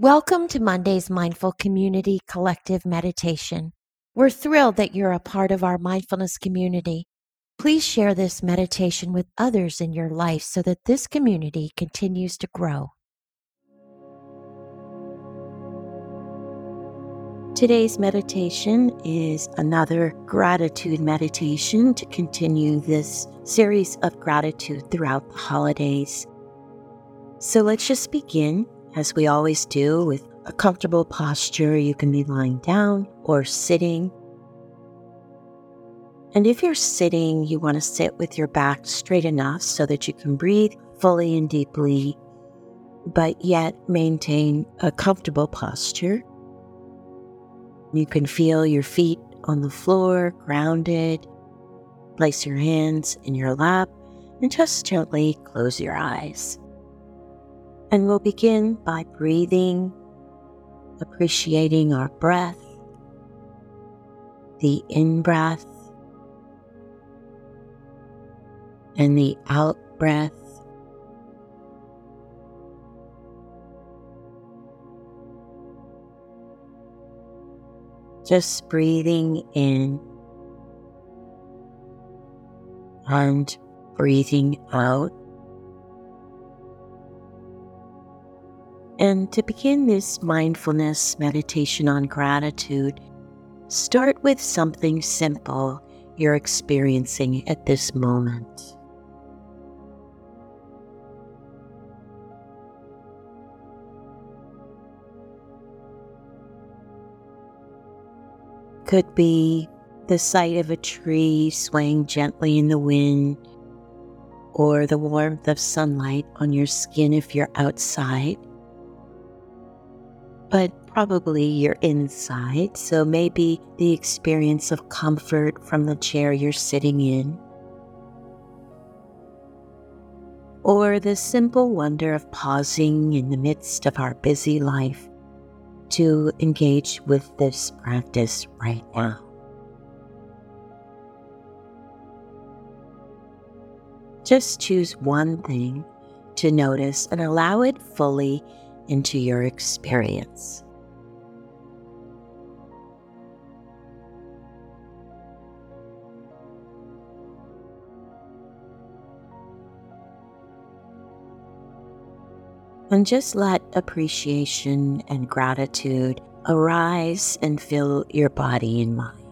Welcome to Monday's Mindful Community Collective Meditation. We're thrilled that you're a part of our mindfulness community. Please share this meditation with others in your life so that this community continues to grow. Today's meditation is another gratitude meditation to continue this series of gratitude throughout the holidays. So let's just begin as we always do, with a comfortable posture. You can be lying down or sitting. And if you're sitting, you want to sit with your back straight enough so that you can breathe fully and deeply, but yet maintain a comfortable posture. You can feel your feet on the floor, grounded. Place your hands in your lap and just gently close your eyes. And we'll begin by breathing, appreciating our breath, the in breath, and the out breath. Just breathing in and breathing out. And to begin this mindfulness meditation on gratitude, start with something simple you're experiencing at this moment. Could be the sight of a tree swaying gently in the wind, or the warmth of sunlight on your skin if you're outside but probably you're inside, so maybe the experience of comfort from the chair you're sitting in. Or the simple wonder of pausing in the midst of our busy life to engage with this practice right now. Just choose one thing to notice and allow it fully into your experience. And just let appreciation and gratitude arise and fill your body and mind.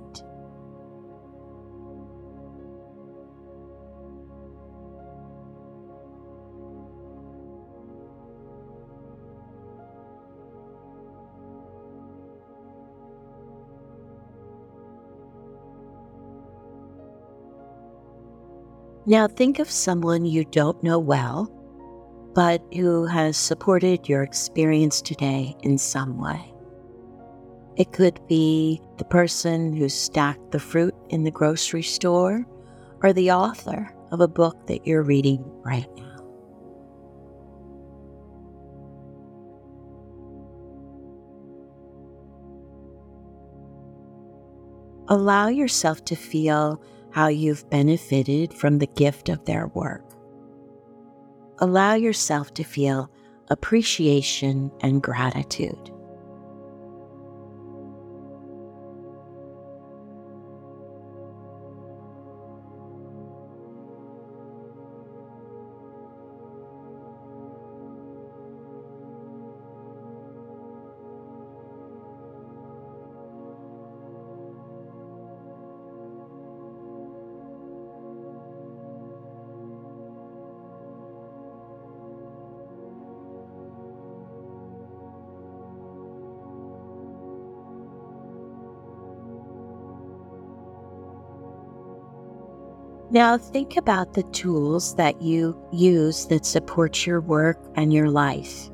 Now think of someone you don't know well, but who has supported your experience today in some way. It could be the person who stacked the fruit in the grocery store or the author of a book that you're reading right now. Allow yourself to feel how you've benefited from the gift of their work. Allow yourself to feel appreciation and gratitude. Now, think about the tools that you use that support your work and your life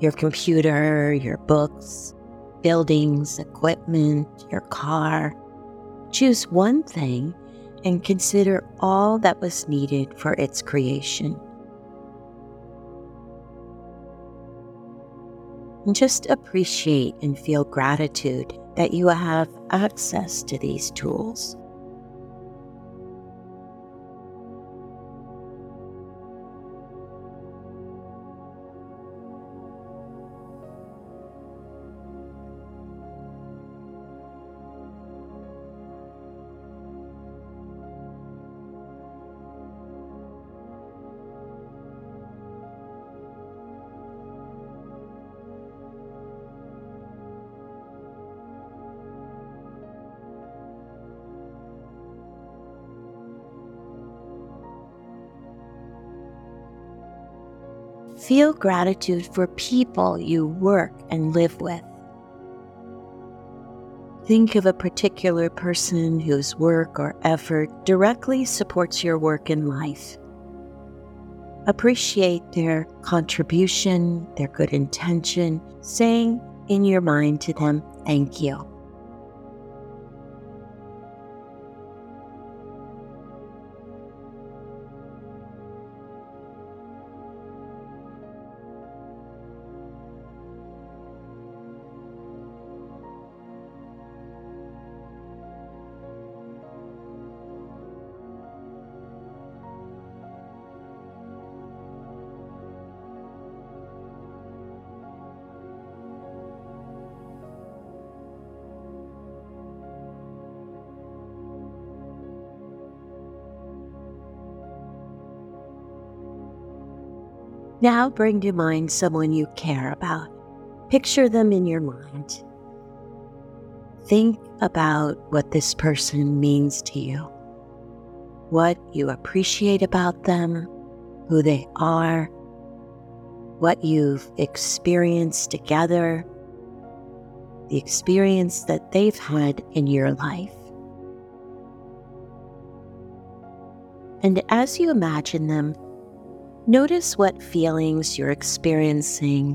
your computer, your books, buildings, equipment, your car. Choose one thing and consider all that was needed for its creation. And just appreciate and feel gratitude that you have access to these tools. Feel gratitude for people you work and live with. Think of a particular person whose work or effort directly supports your work in life. Appreciate their contribution, their good intention, saying in your mind to them, Thank you. Now bring to mind someone you care about. Picture them in your mind. Think about what this person means to you, what you appreciate about them, who they are, what you've experienced together, the experience that they've had in your life. And as you imagine them, Notice what feelings you're experiencing,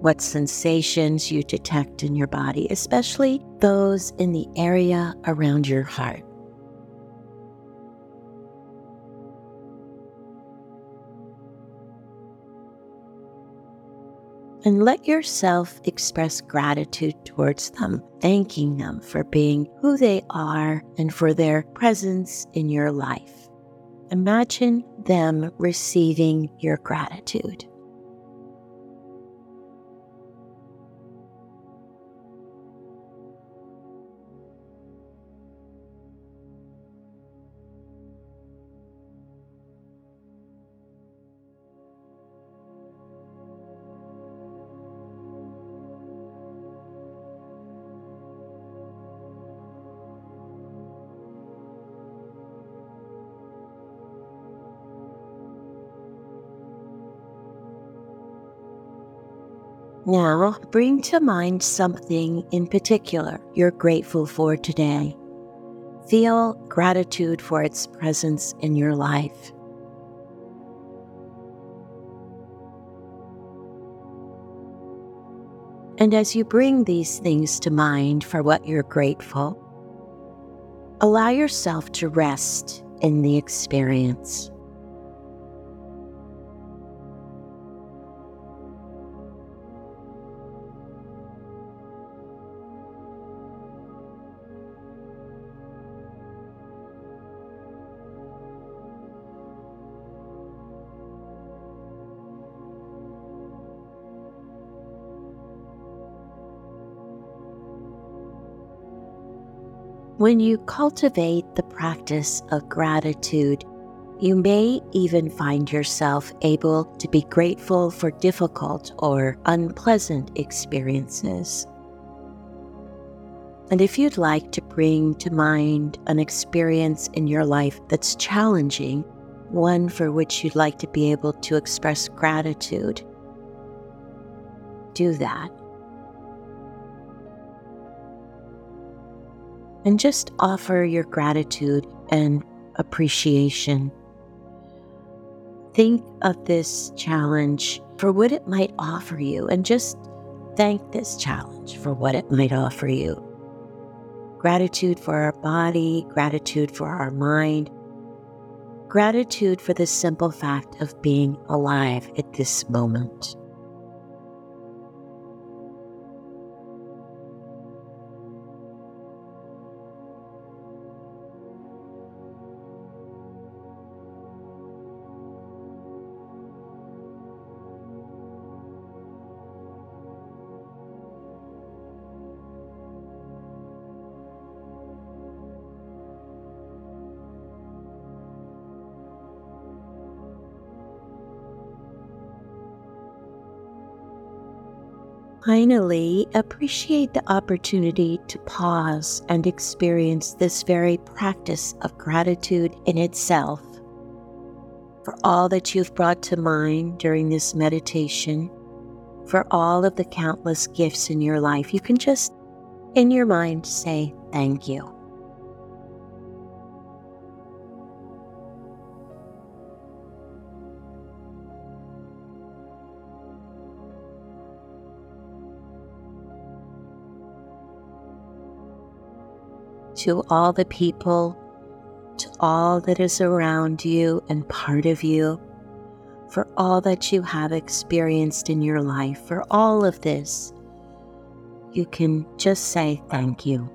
what sensations you detect in your body, especially those in the area around your heart. and let yourself express gratitude towards them, thanking them for being who they are and for their presence in your life. Imagine them receiving your gratitude. Now, bring to mind something in particular you're grateful for today. Feel gratitude for its presence in your life. And as you bring these things to mind for what you're grateful, allow yourself to rest in the experience. When you cultivate the practice of gratitude, you may even find yourself able to be grateful for difficult or unpleasant experiences. And if you'd like to bring to mind an experience in your life that's challenging, one for which you'd like to be able to express gratitude, do that. And just offer your gratitude and appreciation. Think of this challenge for what it might offer you and just thank this challenge for what it might offer you. Gratitude for our body, gratitude for our mind, gratitude for the simple fact of being alive at this moment. Finally, appreciate the opportunity to pause and experience this very practice of gratitude in itself. for all that you've brought to mind during this meditation, for all of the countless gifts in your life. You can just, in your mind, say thank you. To all the people to all that is around you and part of you, for all that you have experienced in your life, for all of this, you can just say thank you.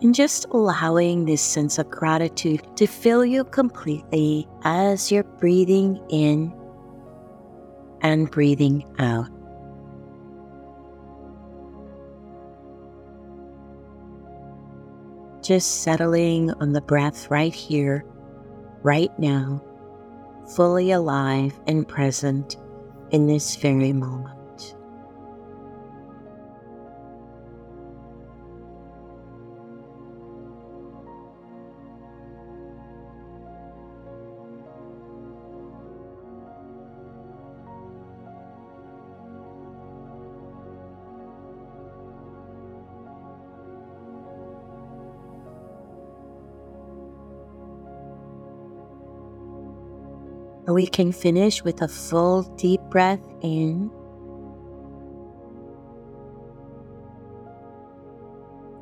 And just allowing this sense of gratitude to fill you completely as you're breathing in and breathing out. Just settling on the breath right here, right now, fully alive and present in this very moment. We can finish with a full deep breath in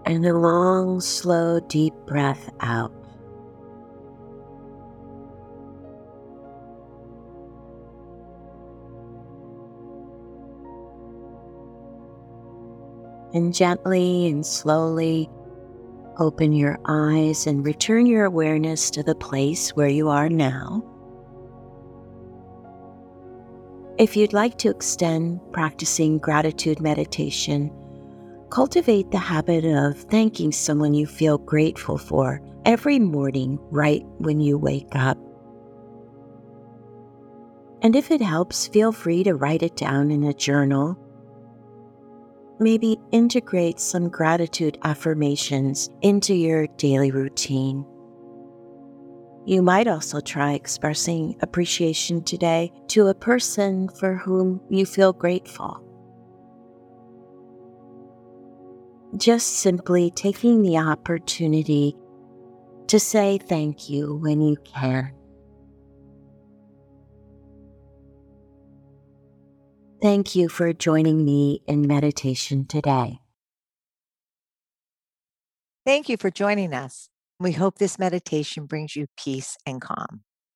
and a long, slow, deep breath out. And gently and slowly open your eyes and return your awareness to the place where you are now. If you'd like to extend practicing gratitude meditation, cultivate the habit of thanking someone you feel grateful for every morning right when you wake up. And if it helps, feel free to write it down in a journal. Maybe integrate some gratitude affirmations into your daily routine. You might also try expressing appreciation today to a person for whom you feel grateful. Just simply taking the opportunity to say thank you when you can. Thank you for joining me in meditation today. Thank you for joining us. We hope this meditation brings you peace and calm.